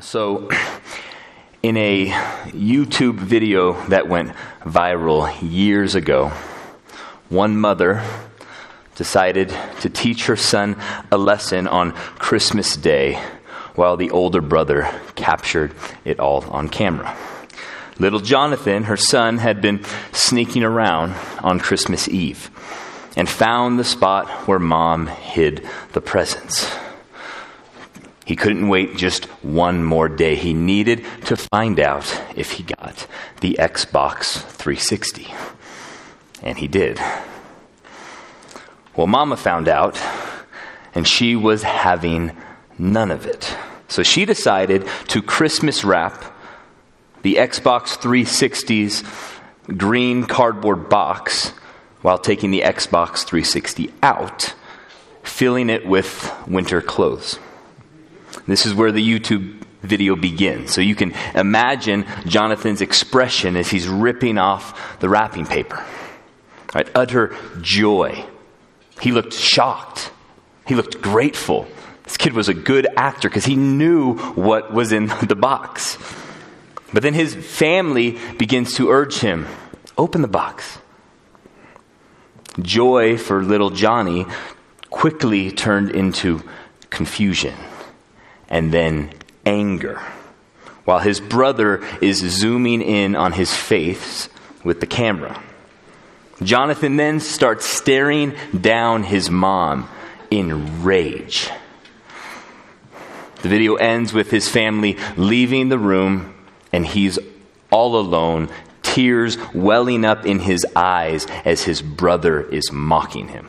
So, in a YouTube video that went viral years ago, one mother decided to teach her son a lesson on Christmas Day while the older brother captured it all on camera. Little Jonathan, her son, had been sneaking around on Christmas Eve and found the spot where mom hid the presents. He couldn't wait just one more day. He needed to find out if he got the Xbox 360. And he did. Well, Mama found out, and she was having none of it. So she decided to Christmas wrap the Xbox 360's green cardboard box while taking the Xbox 360 out, filling it with winter clothes. This is where the YouTube video begins. So you can imagine Jonathan's expression as he's ripping off the wrapping paper. Right? Utter joy. He looked shocked. He looked grateful. This kid was a good actor because he knew what was in the box. But then his family begins to urge him open the box. Joy for little Johnny quickly turned into confusion and then anger. While his brother is zooming in on his face with the camera. Jonathan then starts staring down his mom in rage. The video ends with his family leaving the room and he's all alone, tears welling up in his eyes as his brother is mocking him.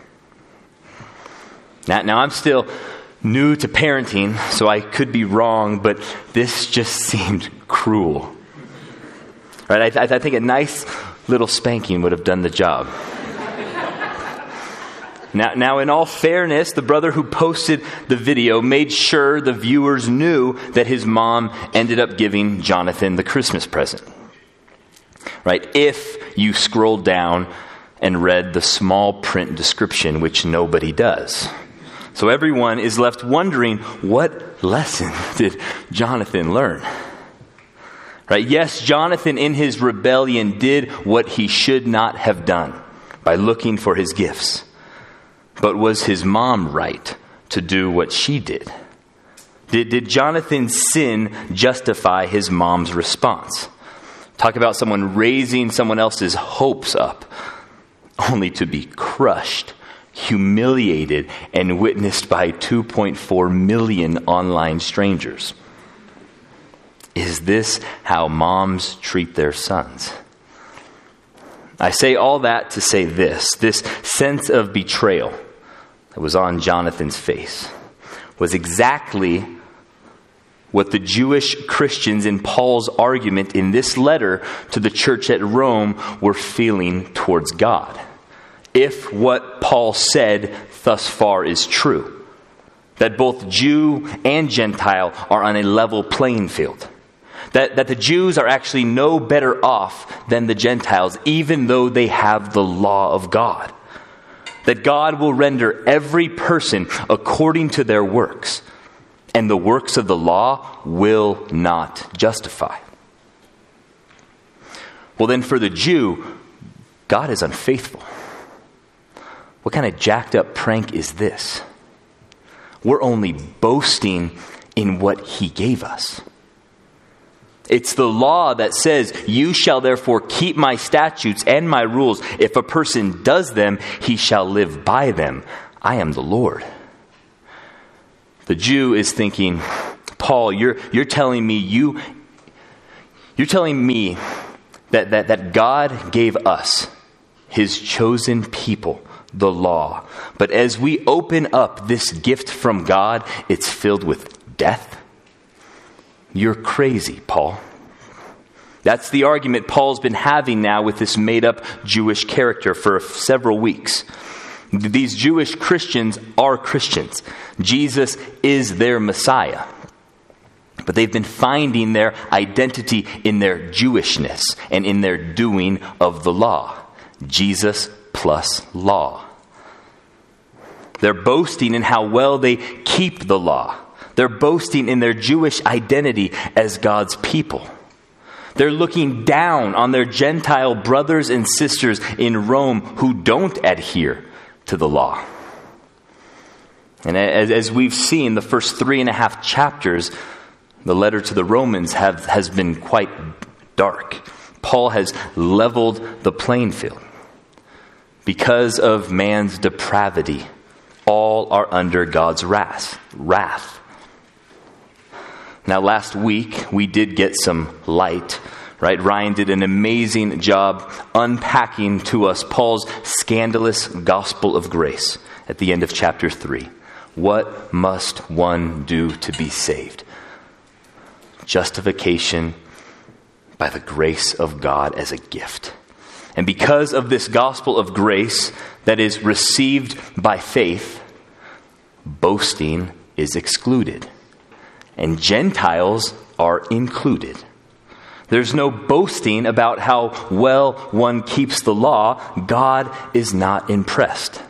Now, now I'm still new to parenting, so I could be wrong, but this just seemed cruel. Right? I, I think a nice little spanking would have done the job. Now, now, in all fairness, the brother who posted the video made sure the viewers knew that his mom ended up giving Jonathan the Christmas present. Right? If you scrolled down and read the small print description, which nobody does. So everyone is left wondering what lesson did Jonathan learn? Right? Yes, Jonathan in his rebellion did what he should not have done by looking for his gifts. But was his mom right to do what she did? Did, did Jonathan's sin justify his mom's response? Talk about someone raising someone else's hopes up only to be crushed humiliated, and witnessed by 2.4 million online strangers. Is this how moms treat their sons? I say all that to say this this sense of betrayal that was on Jonathan's face was exactly what the Jewish Christians in Paul's argument in this letter to the church at Rome were feeling towards God if what Paul said thus far is true that both Jew and Gentile are on a level playing field. That, that the Jews are actually no better off than the Gentiles, even though they have the law of God. That God will render every person according to their works, and the works of the law will not justify. Well, then, for the Jew, God is unfaithful. What kind of jacked up prank is this? We're only boasting in what he gave us. It's the law that says, You shall therefore keep my statutes and my rules. If a person does them, he shall live by them. I am the Lord. The Jew is thinking, Paul, you're, you're telling me you you're telling me that, that, that God gave us, his chosen people, the law. But as we open up this gift from God, it's filled with death. You're crazy, Paul. That's the argument Paul's been having now with this made up Jewish character for several weeks. These Jewish Christians are Christians. Jesus is their Messiah. But they've been finding their identity in their Jewishness and in their doing of the law. Jesus plus law. They're boasting in how well they keep the law. They're boasting in their Jewish identity as God's people. They're looking down on their Gentile brothers and sisters in Rome who don't adhere to the law. And as, as, we've seen, the first three and a half chapters, the letter to the Romans have, has been quite dark. Paul has leveled the playing field. Because of man's depravity, all are under God's wrath. Wrath. Now, last week, we did get some light, right? Ryan did an amazing job unpacking to us Paul's scandalous gospel of grace at the end of chapter 3. What must one do to be saved? Justification by the grace of God as a gift. And because of this gospel of grace that is received by faith, boasting is excluded and Gentiles are included. There's no boasting about how well one keeps the law. God is not impressed.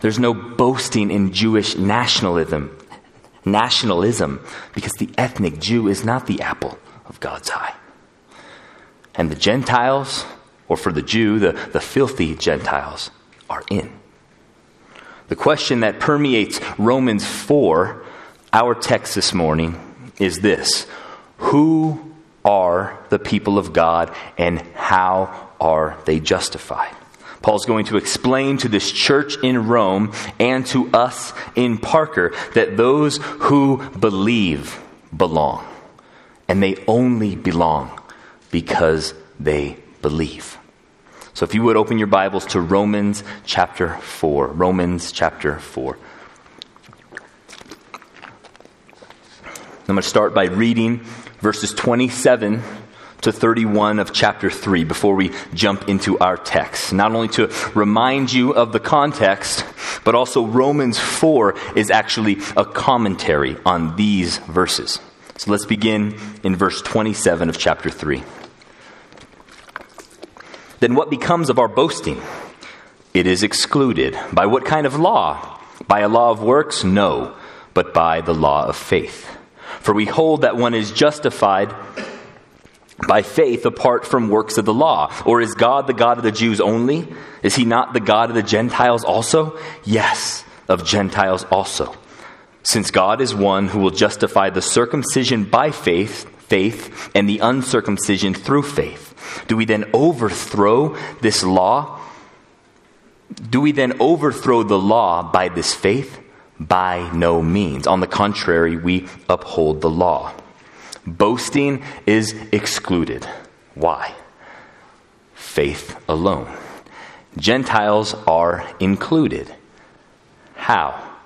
There's no boasting in Jewish nationalism, nationalism, because the ethnic Jew is not the apple of God's eye. And the Gentiles, or for the Jew, the, the filthy Gentiles, are in. The question that permeates Romans 4 our text this morning is this Who are the people of God and how are they justified? Paul's going to explain to this church in Rome and to us in Parker that those who believe belong. And they only belong because they believe. So if you would open your Bibles to Romans chapter 4. Romans chapter 4. I'm going to start by reading verses 27 to 31 of chapter 3 before we jump into our text. Not only to remind you of the context, but also Romans 4 is actually a commentary on these verses. So let's begin in verse 27 of chapter 3. Then what becomes of our boasting? It is excluded. By what kind of law? By a law of works? No, but by the law of faith. For we hold that one is justified by faith apart from works of the law. Or is God the God of the Jews only? Is he not the God of the Gentiles also? Yes, of Gentiles also. Since God is one who will justify the circumcision by faith, faith, and the uncircumcision through faith. Do we then overthrow this law? Do we then overthrow the law by this faith? By no means. On the contrary, we uphold the law. Boasting is excluded. Why? Faith alone. Gentiles are included. How?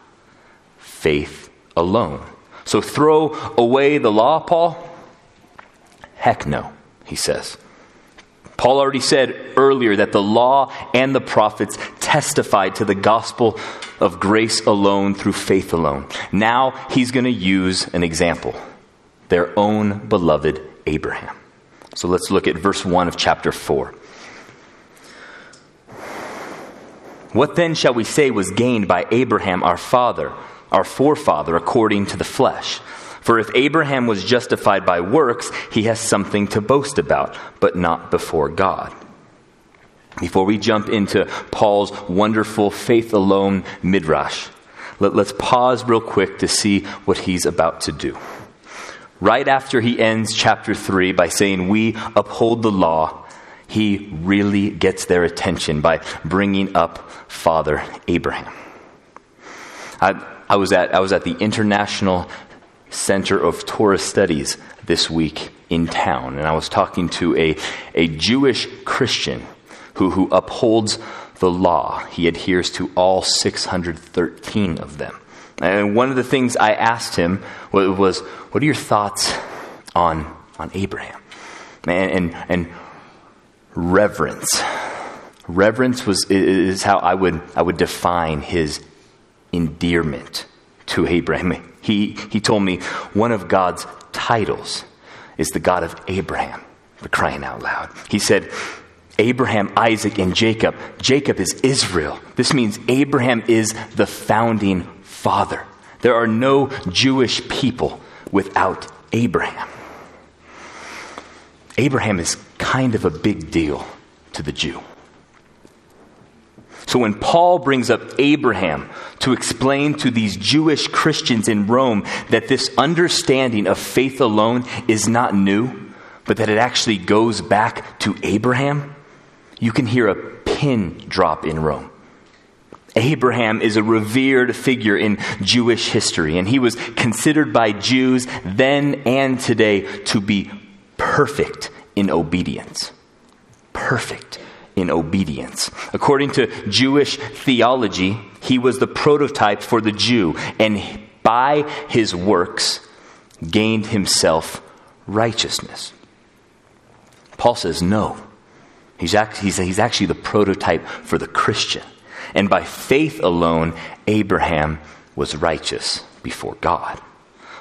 Faith alone. So throw away the law, Paul? Heck no, he says. Paul already said earlier that the law and the prophets testified to the gospel of grace alone through faith alone. Now he's going to use an example their own beloved Abraham. So let's look at verse 1 of chapter 4. What then shall we say was gained by Abraham our father, our forefather, according to the flesh? For if Abraham was justified by works, he has something to boast about, but not before God. Before we jump into Paul's wonderful faith alone midrash, let, us pause real quick to see what he's about to do. Right after he ends chapter 3 by saying, We uphold the law, he really gets their attention by bringing up Father Abraham. I, I, was, at, I was at the International Center of Torah Studies this week in town, and I was talking to a, a Jewish Christian who, who upholds the law. He adheres to all 613 of them. And one of the things I asked him was, What are your thoughts on, on Abraham? And, and, and reverence. Reverence was, is how I would, I would define his endearment to Abraham. He, he told me one of God's titles is the God of Abraham, for crying out loud. He said, Abraham, Isaac, and Jacob. Jacob is Israel. This means Abraham is the founding father. There are no Jewish people without Abraham. Abraham is kind of a big deal to the Jew. So when Paul brings up Abraham to explain to these Jewish Christians in Rome that this understanding of faith alone is not new, but that it actually goes back to Abraham, you can hear a pin drop in Rome. Abraham is a revered figure in Jewish history, and he was considered by Jews then and today to be perfect in obedience. Perfect in obedience. According to Jewish theology, he was the prototype for the Jew, and by his works gained himself righteousness. Paul says no. He's, act- he's, he's actually the prototype for the Christian. And by faith alone, Abraham was righteous before God.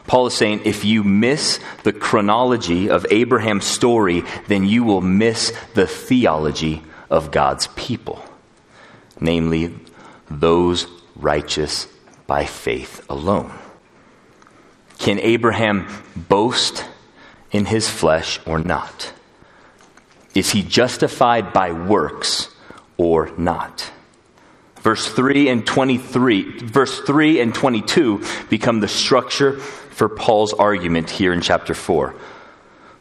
Paul is saying if you miss the chronology of Abraham's story, then you will miss the theology of God's people, namely, those righteous by faith alone. Can Abraham boast in his flesh or not? Is he justified by works or not? Verse 3 and 23, verse 3 and 22 become the structure for Paul's argument here in chapter 4.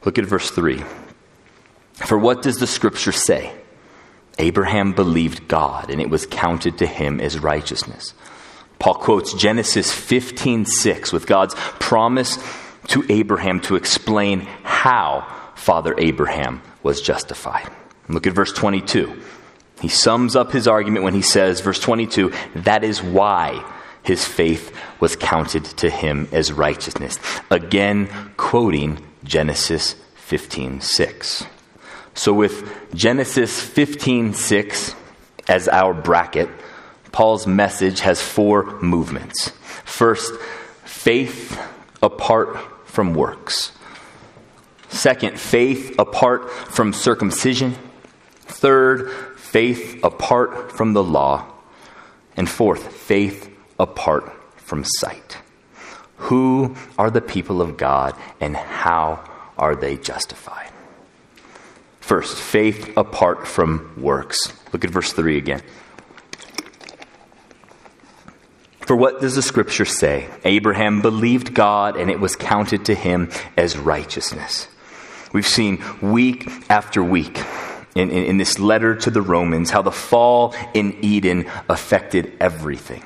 Look at verse 3. For what does the scripture say? Abraham believed God, and it was counted to him as righteousness. Paul quotes Genesis 15:6 with God's promise to Abraham to explain how Father Abraham was justified. Look at verse 22. He sums up his argument when he says, verse 22, that is why his faith was counted to him as righteousness. Again, quoting Genesis 15:6. So with Genesis 15:6 as our bracket, Paul's message has four movements. First, faith apart from works. Second, faith apart from circumcision. Third, faith apart from the law. And fourth, faith apart from sight. Who are the people of God and how are they justified? First, faith apart from works. Look at verse 3 again. For what does the scripture say? Abraham believed God and it was counted to him as righteousness. We've seen week after week in, in, in, this letter to the Romans how the fall in Eden affected everything.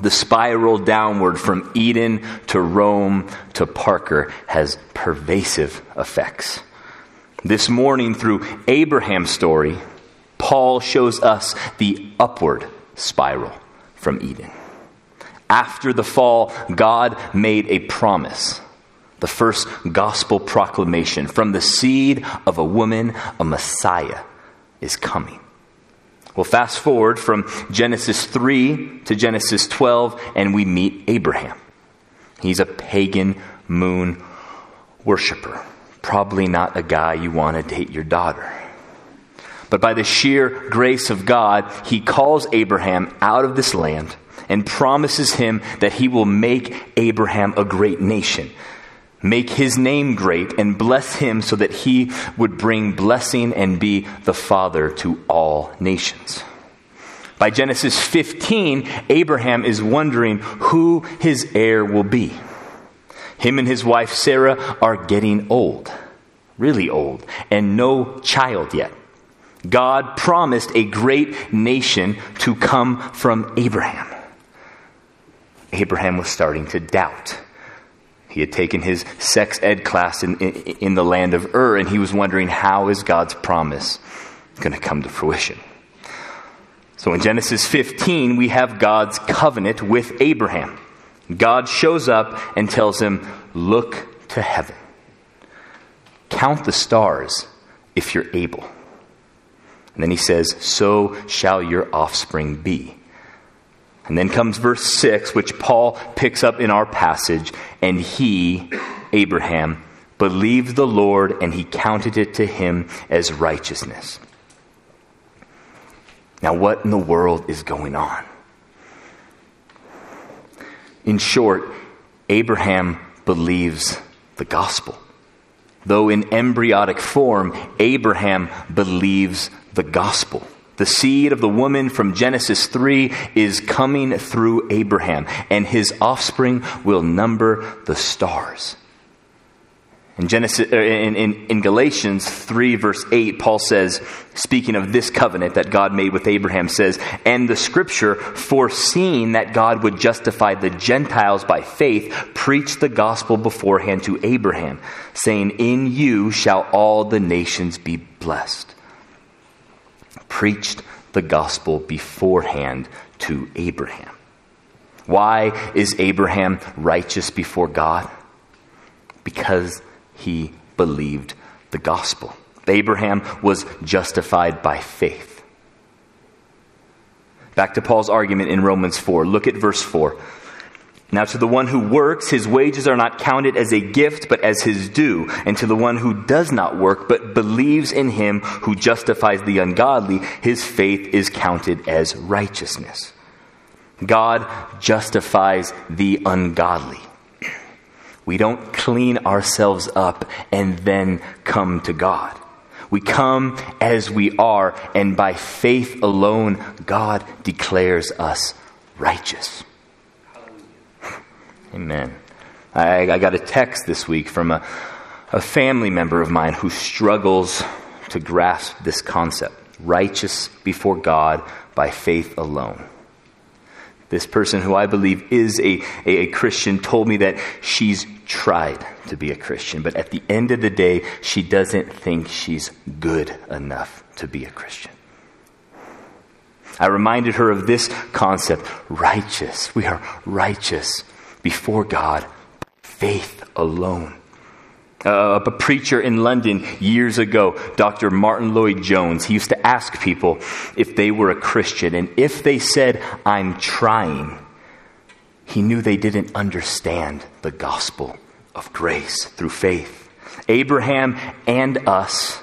The spiral downward from Eden to Rome to Parker has pervasive effects. This morning, through Abraham's story, Paul shows us the upward spiral from Eden. After the fall, God made a promise. The first gospel proclamation from the seed of a woman, a Messiah is coming. Well, fast forward from Genesis 3 to Genesis 12, and we meet Abraham. He's a pagan moon worshiper probably not a guy you want to date your daughter. But by the sheer grace of God, he calls Abraham out of this land and promises him that he will make Abraham a great nation, make his name great, and bless him so that he would bring blessing and be the father to all nations. By Genesis 15, Abraham is wondering who his heir will be. Him and his wife Sarah are getting old, really old, and no child yet. God promised a great nation to come from Abraham. Abraham was starting to doubt. He had taken his sex ed class in, in, in the land of Ur, and he was wondering how is God's promise going to come to fruition? So in Genesis 15, we have God's covenant with Abraham. God shows up and tells him, Look to heaven. Count the stars if you're able. And then he says, So shall your offspring be. And then comes verse 6, which Paul picks up in our passage. And he, Abraham, believed the Lord, and he counted it to him as righteousness. Now, what in the world is going on? In short, Abraham believes the gospel. Though in embryonic form, Abraham believes the gospel. The seed of the woman from Genesis 3 is coming through Abraham, and his offspring will number the stars. In, Genesis, er, in, in, in, Galatians 3, verse 8, Paul says, speaking of this covenant that God made with Abraham, says, And the scripture, foreseeing that God would justify the Gentiles by faith, preached the gospel beforehand to Abraham, saying, In you shall all the nations be blessed. Preached the gospel beforehand to Abraham. Why is Abraham righteous before God? Because he believed the gospel. Abraham was justified by faith. Back to Paul's argument in Romans 4. Look at verse 4. Now, to the one who works, his wages are not counted as a gift, but as his due. And to the one who does not work, but believes in him who justifies the ungodly, his faith is counted as righteousness. God justifies the ungodly. We don't clean ourselves up and then come to God. We come as we are, and by faith alone, God declares us righteous. Amen. I, I got a text this week from a, a family member of mine who struggles to grasp this concept righteous before God by faith alone. This person, who I believe is a, a, a, Christian, told me that she's tried to be a Christian, but at the end of the day, she doesn't think she's good enough to be a Christian. I reminded her of this concept righteous. We are righteous before God, faith alone. Uh, a preacher in London years ago, Dr. Martyn Lloyd-Jones, he used to ask people if they were a Christian. And if they said, I'm trying, he knew they didn't understand the gospel of grace through faith. Abraham and us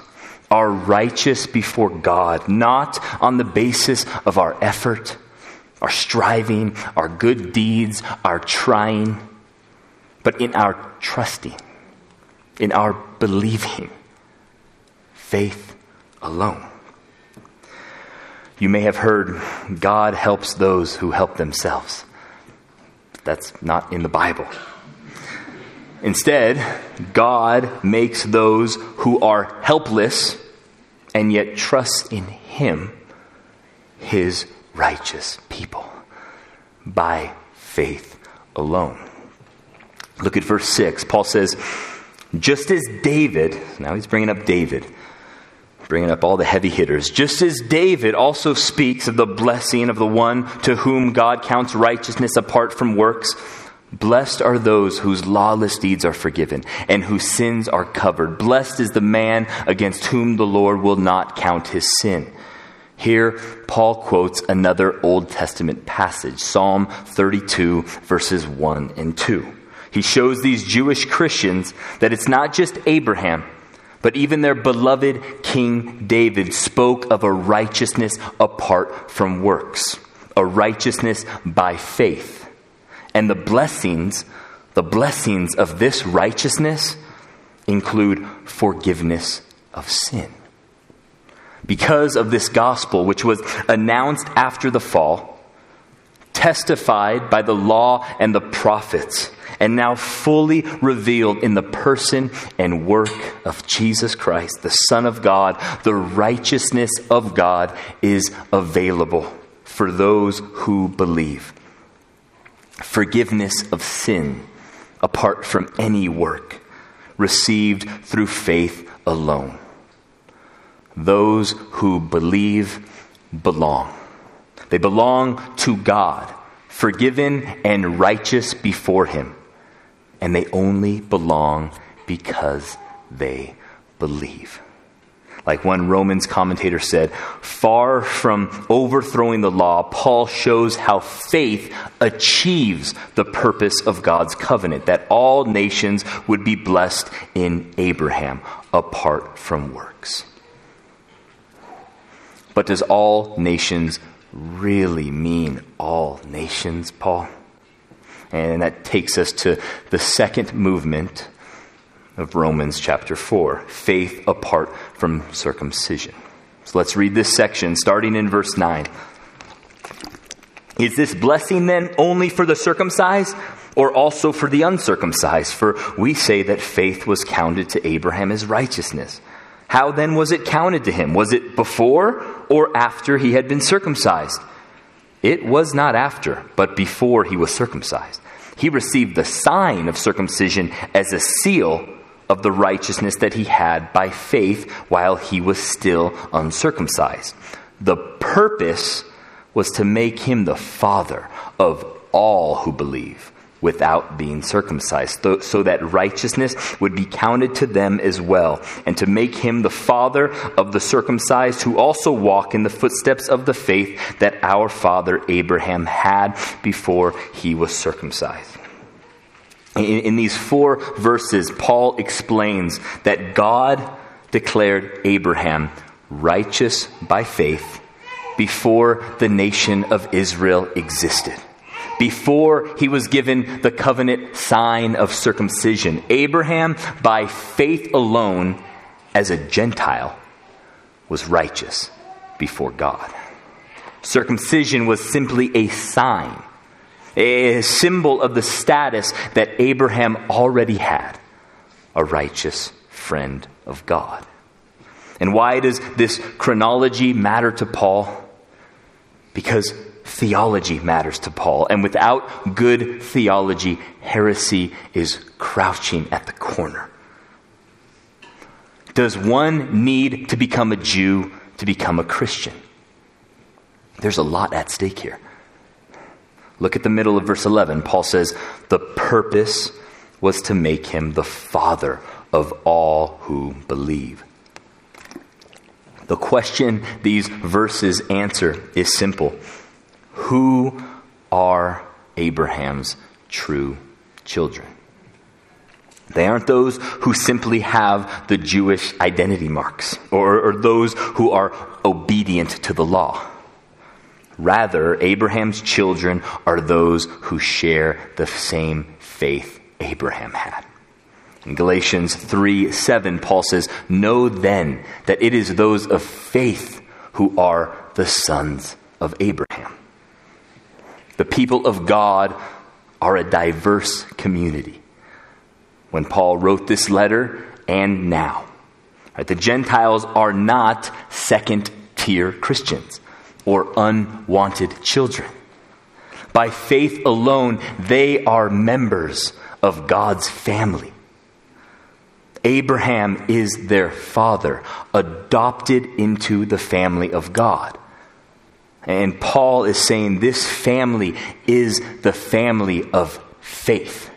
are righteous before God, not on the basis of our effort, our striving, our good deeds, our trying, but in our trusting in our believing. Faith alone. You may have heard God helps those who help themselves. That's not in the Bible. Instead, God makes those who are helpless and yet trust in Him His righteous people by faith alone. Look at verse 6. Paul says, just as David, now he's bringing up David, bringing up all the heavy hitters. Just as David also speaks of the blessing of the one to whom God counts righteousness apart from works, blessed are those whose lawless deeds are forgiven and whose sins are covered. Blessed is the man against whom the Lord will not count his sin. Here, Paul quotes another Old Testament passage, Psalm 32, verses 1 and 2. He shows these Jewish Christians that it's not just Abraham, but even their beloved King David spoke of a righteousness apart from works, a righteousness by faith. And the blessings, the blessings of this righteousness include forgiveness of sin. Because of this gospel, which was announced after the fall, testified by the law and the prophets, and now fully revealed in the person and work of Jesus Christ, the Son of God, the righteousness of God is available for those who believe. Forgiveness of sin apart from any work, received through faith alone. Those who believe belong. They belong to God, forgiven and righteous before Him and they only belong because they believe. Like one Romans commentator said, far from overthrowing the law, Paul shows how faith achieves the purpose of God's covenant, that all nations would be blessed in Abraham apart from works. But does all nations really mean all nations, Paul? And that takes us to the second movement of Romans chapter 4 faith apart from circumcision. So let's read this section starting in verse 9. Is this blessing then only for the circumcised or also for the uncircumcised? For we say that faith was counted to Abraham as righteousness. How then was it counted to him? Was it before or after he had been circumcised? It was not after, but before he was circumcised. He received the sign of circumcision as a seal of the righteousness that he had by faith while he was still uncircumcised. The purpose was to make him the father of all who believe without being circumcised, so that righteousness would be counted to them as well, and to make him the father of the circumcised who also walk in the footsteps of the faith that our father Abraham had before he was circumcised. In, in these four verses, Paul explains that God declared Abraham righteous by faith before the nation of Israel existed. Before he was given the covenant sign of circumcision, Abraham, by faith alone, as a Gentile, was righteous before God. Circumcision was simply a sign a symbol of the status that Abraham already had a righteous friend of God. And why does this chronology matter to Paul? Because theology matters to Paul. And without good theology, heresy is crouching at the corner. Does one need to become a Jew to become a Christian? There's a lot at stake here. Look at the middle of verse 11. Paul says, The purpose was to make him the father of all who believe. The question these verses answer is simple Who are Abraham's true children? They aren't those who simply have the Jewish identity marks or, or those who are obedient to the law. Rather, Abraham's children are those who share the same faith Abraham had. In Galatians 3 7, Paul says, Know then that it is those of faith who are the sons of Abraham. The people of God are a diverse community. When Paul wrote this letter and now, right, the Gentiles are not second tier Christians or unwanted children. By faith alone, they are members of God's family. Abraham is their father, adopted into the family of God. And Paul is saying this family is the family of faith.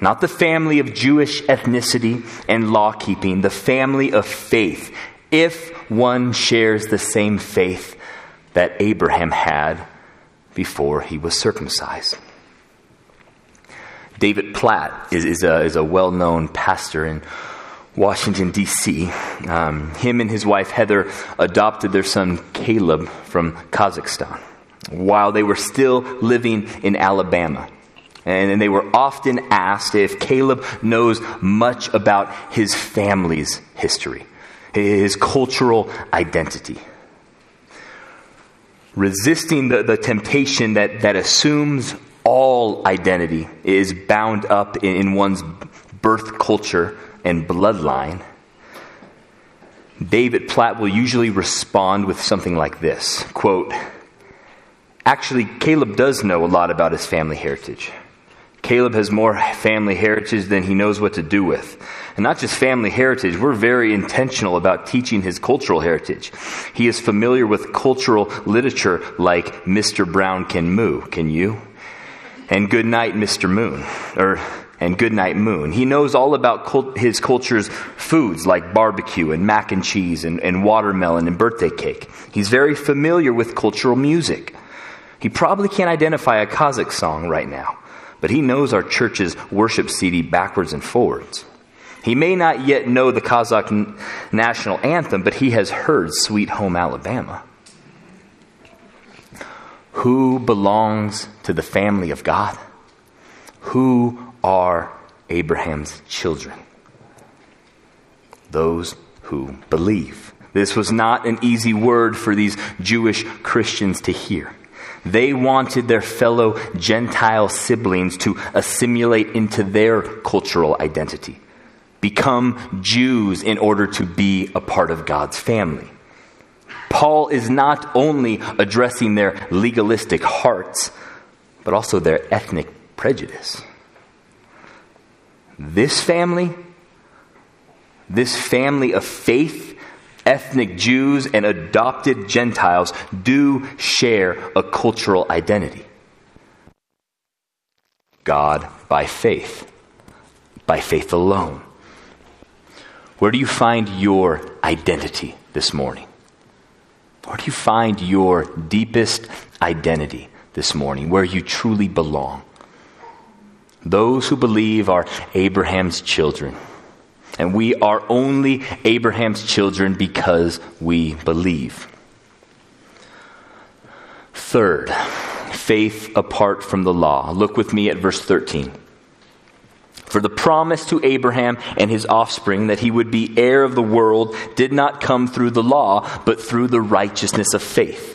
Not the family of Jewish ethnicity and law keeping, the family of faith if one shares the same faith that Abraham had before he was circumcised. David Platt is, is a, is a well known pastor in Washington, D.C. Um, him and his wife Heather adopted their son Caleb from Kazakhstan while they were still living in Alabama. And, they were often asked if Caleb knows much about his family's history his cultural identity. Resisting the, the temptation that, that assumes all identity is bound up in, in one's birth culture and bloodline. David Platt will usually respond with something like this quote, Actually, Caleb does know a lot about his family heritage. Caleb has more family heritage than he knows what to do with. And not just family heritage, we're very intentional about teaching his cultural heritage. He is familiar with cultural literature like Mr. Brown Can Moo. Can you? And Good Night, Mr. Moon. Or, and Goodnight Moon. He knows all about cult- his culture's foods like barbecue and mac and cheese and, and watermelon and birthday cake. He's very familiar with cultural music. He probably can't identify a Kazakh song right now, but he knows our church's worship CD backwards and forwards. He may not yet know the Kazakh national anthem, but he has heard Sweet Home Alabama. Who belongs to the family of God? Who are Abraham's children? Those who believe. This was not an easy word for these Jewish Christians to hear. They wanted their fellow Gentile siblings to assimilate into their cultural identity, become Jews in order to be a part of God's family. Paul is not only addressing their legalistic hearts, but also their ethnic prejudice. This family, this family of faith, ethnic Jews and adopted Gentiles do share a cultural identity. God by faith, by faith alone. Where do you find your identity this morning? Where do you find your deepest identity this morning, where you truly belong? Those who believe are Abraham's children. And we are only Abraham's children because we believe. Third, faith apart from the law. Look with me at verse 13. For the promise to Abraham and his offspring that he would be heir of the world did not come through the law, but through the righteousness of faith.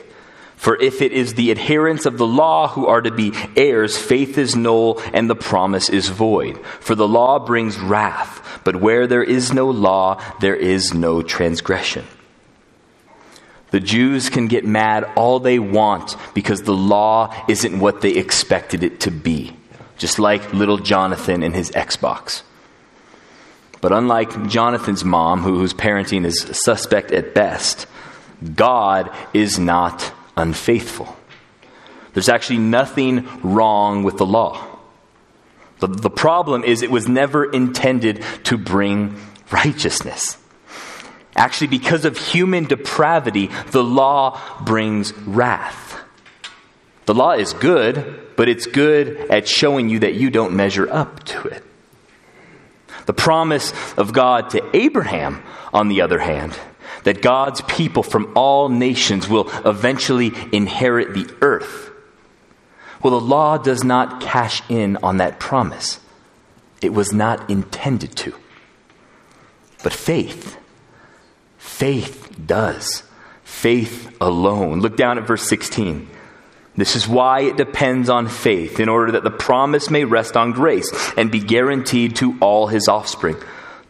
For if it is the adherents of the law who are to be heirs, faith is null and the promise is void. For the law brings wrath, but where there is no law, there is no transgression. The Jews can get mad all they want because the law isn't what they expected it to be just like little Jonathan and his Xbox. But unlike Jonathan's mom, whose parenting is suspect at best, God is not unfaithful. There's actually nothing wrong with the law. The, the problem is it was never intended to bring righteousness. Actually, because of human depravity, the law brings wrath. The law is good, but it's good at showing you that you don't measure up to it. The promise of God to Abraham, on the other hand, that God's people from all nations will eventually inherit the earth. Well, the law does not cash in on that promise. It was not intended to. But faith, faith does. Faith alone. Look down at verse 16. This is why it depends on faith, in order that the promise may rest on grace and be guaranteed to all his offspring,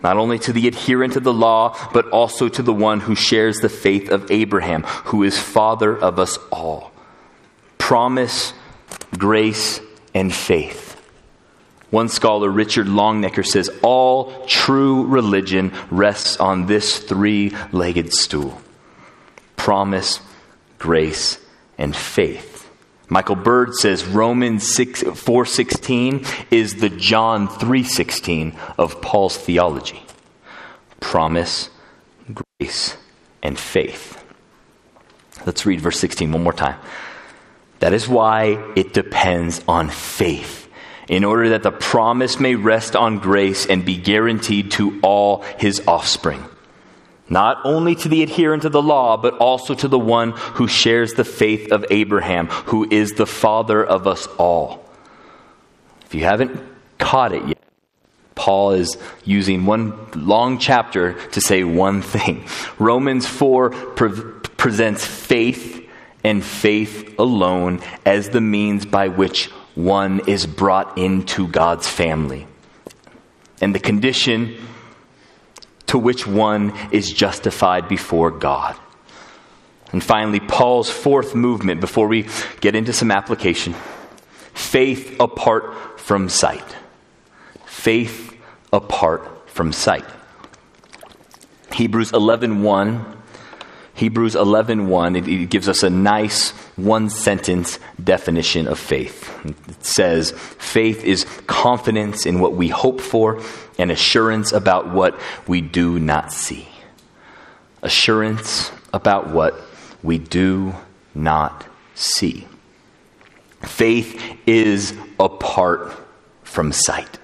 not only to the adherent of the law, but also to the one who shares the faith of Abraham, who is father of us all. Promise, grace, and faith. One scholar, Richard Longenecker, says all true religion rests on this three legged stool promise, grace, and faith. Michael Bird says Romans 6, 4.16 is the John 3.16 of Paul's theology. Promise, grace, and faith. Let's read verse 16 one more time. That is why it depends on faith, in order that the promise may rest on grace and be guaranteed to all his offspring not only to the adherent of the law, but also to the one who shares the faith of Abraham, who is the father of us all. If you haven't caught it yet, Paul is using one long chapter to say one thing. Romans 4 pre- presents faith and faith alone as the means by which one is brought into God's family. And the condition to which one is justified before God. And finally, Paul's fourth movement before we get into some application faith apart from sight. Faith apart from sight. Hebrews 11 1 Hebrews 11:1 it, it gives us a nice one sentence definition of faith. It says faith is confidence in what we hope for and assurance about what we do not see. Assurance about what we do not see. Faith is apart from sight.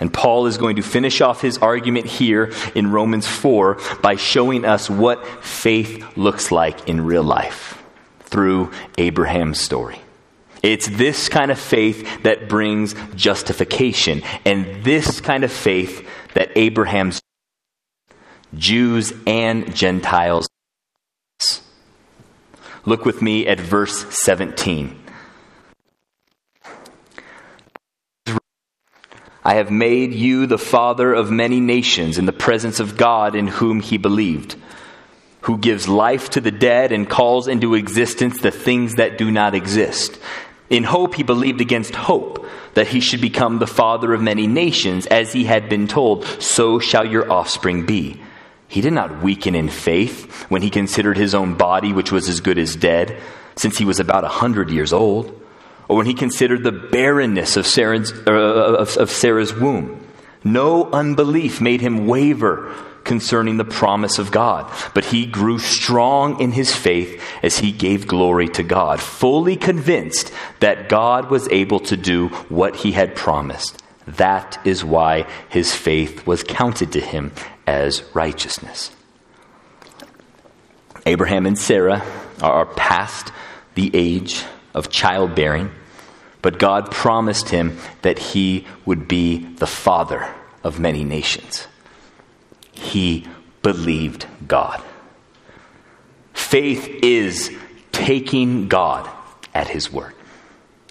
And Paul is going to finish off his argument here in Romans 4 by showing us what faith looks like in real life through Abraham's story. It's this kind of faith that brings justification, and this kind of faith that Abraham's Jews and Gentiles. Look with me at verse 17. I have made you the father of many nations in the presence of God in whom he believed, who gives life to the dead and calls into existence the things that do not exist. In hope, he believed against hope that he should become the father of many nations, as he had been told, so shall your offspring be. He did not weaken in faith when he considered his own body, which was as good as dead, since he was about a hundred years old or when he considered the barrenness of Sarah's, uh, of, of Sarah's womb. No unbelief made him waver concerning the promise of God, but he grew strong in his faith as he gave glory to God, fully convinced that God was able to do what he had promised. That is why his faith was counted to him as righteousness. Abraham and Sarah are past the age of childbearing, but God promised him that he would be the father of many nations. He believed God. Faith is taking God at his word.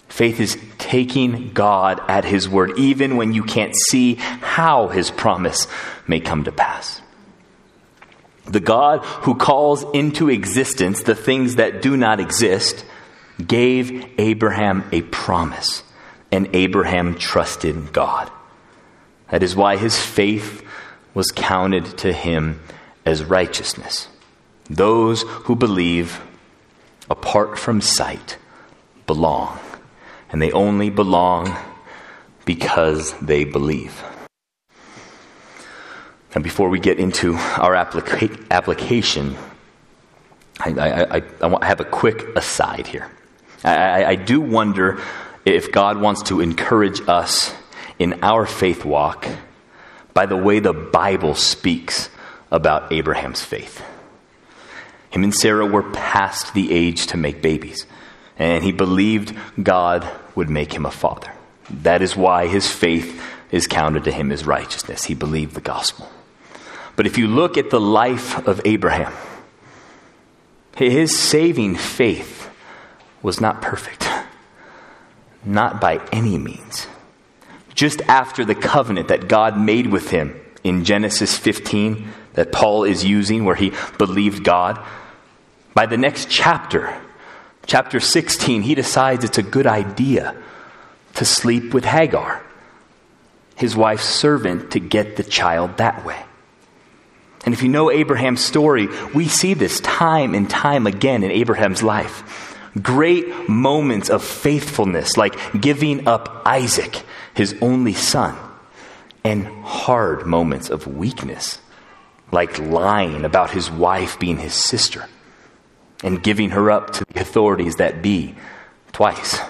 Faith is taking God at his word, even when you can't see how his promise may come to pass. The God who calls into existence the things that do not exist gave Abraham a promise, and Abraham trusted God. That is why his faith was counted to him as righteousness. Those who believe apart from sight belong, and they only belong because they believe. Now, before we get into our applica- application, I, I, I, I have a quick aside here. I, I do wonder if God wants to encourage us in our faith walk by the way the Bible speaks about Abraham's faith. Him and Sarah were past the age to make babies, and he believed God would make him a father. That is why his faith is counted to him as righteousness. He believed the gospel. But if you look at the life of Abraham, his saving faith was not perfect. Not by any means. Just after the covenant that God made with him in Genesis 15, that Paul is using, where he believed God, by the next chapter, chapter 16, he decides it's a good idea to sleep with Hagar, his wife's servant, to get the child that way. And if you know Abraham's story, we see this time and time again in Abraham's life Great moments of faithfulness, like giving up Isaac, his only son, and hard moments of weakness, like lying about his wife being his sister and giving her up to the authorities that be twice.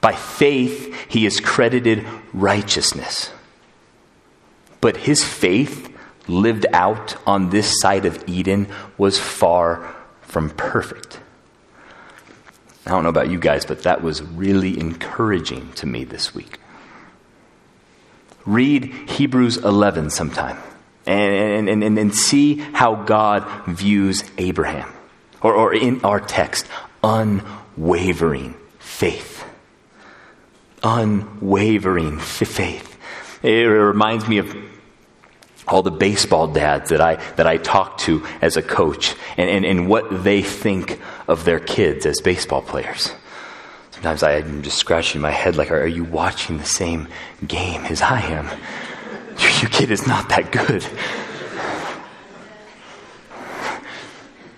By faith, he is credited righteousness. But his faith, lived out on this side of Eden, was far from perfect. I don't know about you guys, but that was really encouraging to me this week. Read Hebrews 11 sometime and, and, and, and see how God views Abraham. Or, or in our text, unwavering faith. Unwavering faith. It reminds me of all the baseball dads that I, that I talk to as a coach and, and, and what they think of their kids as baseball players. Sometimes I'm just scratching my head like, are, are you watching the same game as I am? Your kid is not that good.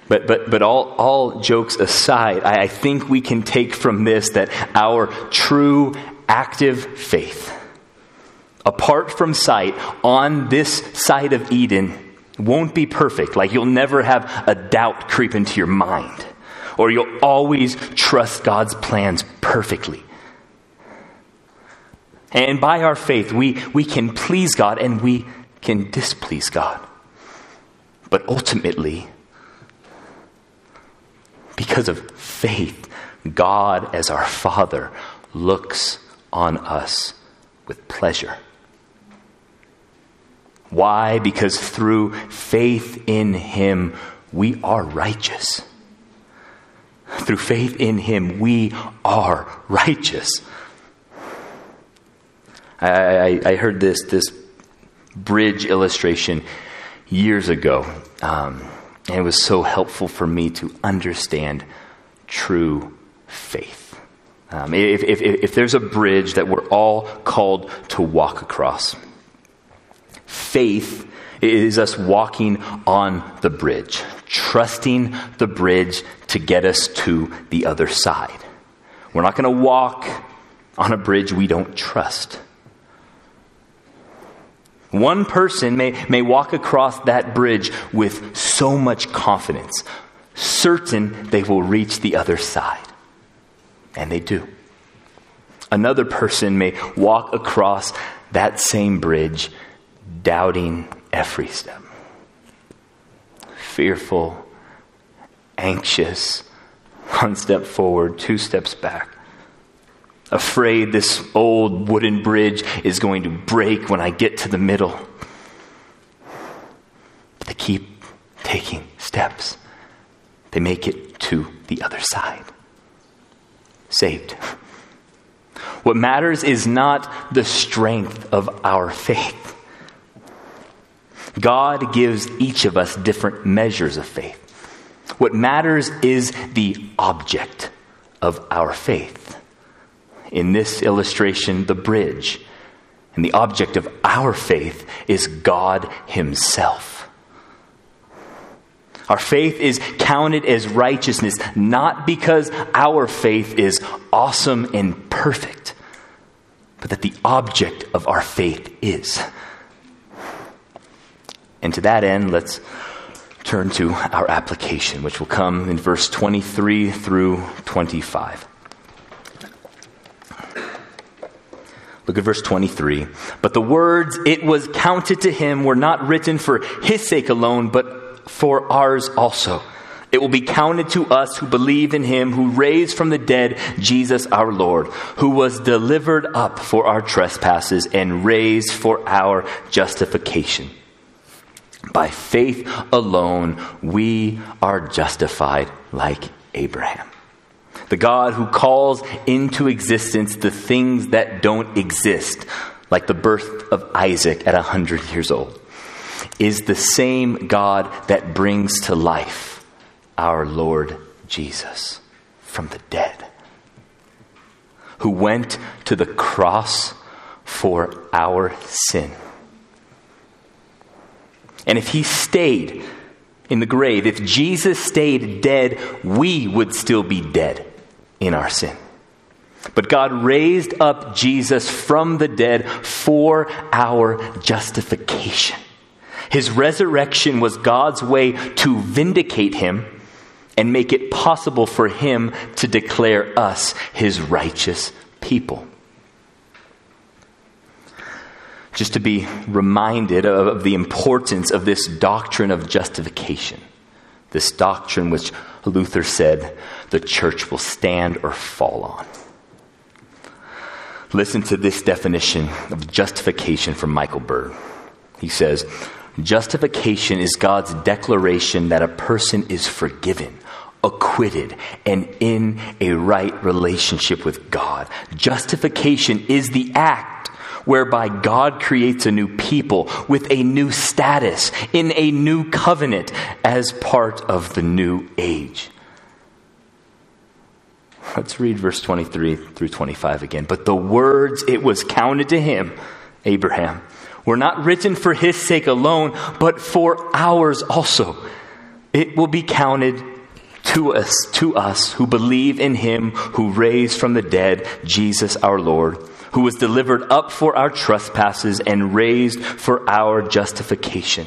But, but, but all, all jokes aside, I, I think we can take from this that our true active faith apart from sight, on this side of Eden, won't be perfect. Like you'll never have a doubt creep into your mind, or you'll always trust God's plans perfectly. And by our faith, we, we can please God and we can displease God. But ultimately, because of faith, God, as our Father, looks on us with pleasure. Why? Because through faith in Him, we are righteous. Through faith in Him, we are righteous. I, I, I heard this, this bridge illustration years ago, um, and it was so helpful for me to understand true faith. Um, if, if, if there's a bridge that we're all called to walk across, faith is us walking on the bridge, trusting the bridge to get us to the other side. We're not going to walk on a bridge we don't trust. One person may, may walk across that bridge with so much confidence, certain they will reach the other side. And they do. Another person may walk across that same bridge doubting every step. Fearful, anxious, one step forward, two steps back. Afraid this old wooden bridge is going to break when I get to the middle. But they keep taking steps. They make it to the other side saved. What matters is not the strength of our faith. God gives each of us different measures of faith. What matters is the object of our faith. In this illustration, the bridge. And the object of our faith is God Himself. Our faith is counted as righteousness, not because our faith is awesome and perfect, but that the object of our faith is. And to that end, let's turn to our application, which will come in verse 23 through 25. Look at verse 23. But the words, it was counted to him, were not written for his sake alone, but for ours also. It will be counted to us who believe in him who raised from the dead Jesus our Lord, who was delivered up for our trespasses and raised for our justification. By faith alone, we are justified like Abraham. The God who calls into existence the things that don't exist, like the birth of Isaac at a hundred years old is the same God that brings to life our Lord Jesus from the dead, who went to the cross for our sin. And if he stayed in the grave, if Jesus stayed dead, we would still be dead in our sin. But God raised up Jesus from the dead for our justification. His resurrection was God's way to vindicate him and make it possible for him to declare us his righteous people. Just to be reminded of the importance of this doctrine of justification, this doctrine which Luther said the church will stand or fall on. Listen to this definition of justification from Michael Bird. He says, Justification is God's declaration that a person is forgiven, acquitted, and in a right relationship with God. Justification is the act whereby God creates a new people with a new status in a new covenant as part of the new age. Let's read verse 23 through 25 again. But the words it was counted to him, Abraham, were not written for his sake alone, but for ours also. It will be counted to us, to us who believe in him who raised from the dead Jesus our Lord, who was delivered up for our trespasses and raised for our justification.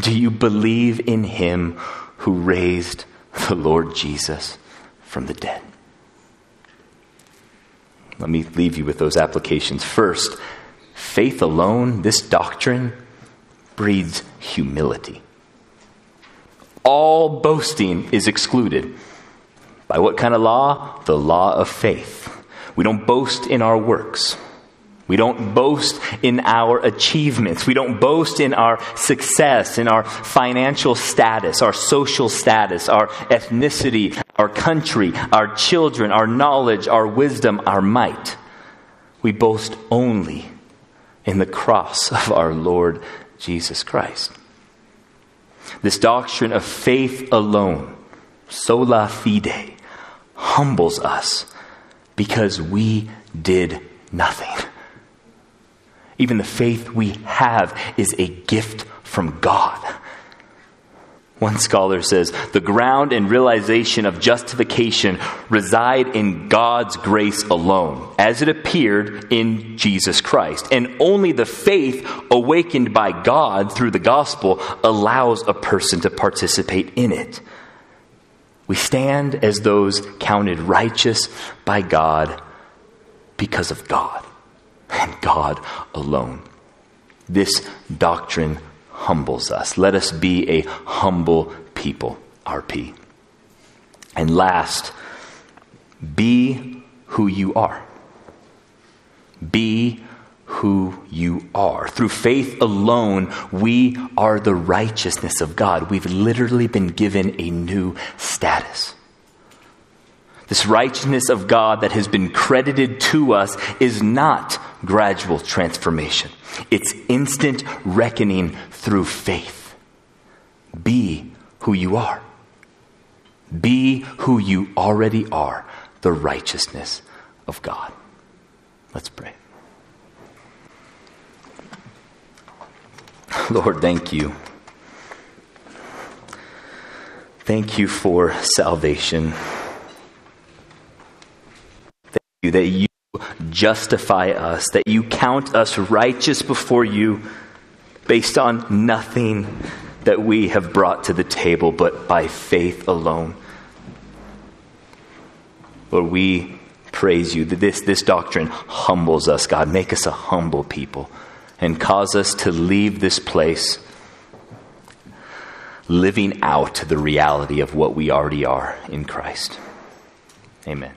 Do you believe in him who raised the Lord Jesus from the dead? Let me leave you with those applications. First, faith alone, this doctrine, breeds humility. All boasting is excluded. By what kind of law? The law of faith. We don't boast in our works. We don't boast in our achievements. We don't boast in our success, in our financial status, our social status, our ethnicity, our country, our children, our knowledge, our wisdom, our might. We boast only in the cross of our Lord Jesus Christ. This doctrine of faith alone, sola fide, humbles us because we did nothing. Even the faith we have is a gift from God. One scholar says the ground and realization of justification reside in God's grace alone, as it appeared in Jesus Christ. And only the faith awakened by God through the gospel allows a person to participate in it. We stand as those counted righteous by God because of God and God alone. This doctrine humbles us. Let us be a humble people, RP. And last, be who you are. Be who you are. Through faith alone, we are the righteousness of God. We've literally been given a new status. This righteousness of God that has been credited to us is not gradual transformation, it's instant reckoning through faith. Be who you are. Be who you already are, the righteousness of God. Let's pray. Lord, thank you. Thank you for salvation Thank you, that you justify us, that you count us righteous before you based on nothing that we have brought to the table, but by faith alone. Lord, we praise you that this, this doctrine humbles us, God. Make us a humble people and cause us to leave this place living out the reality of what we already are in Christ. Amen.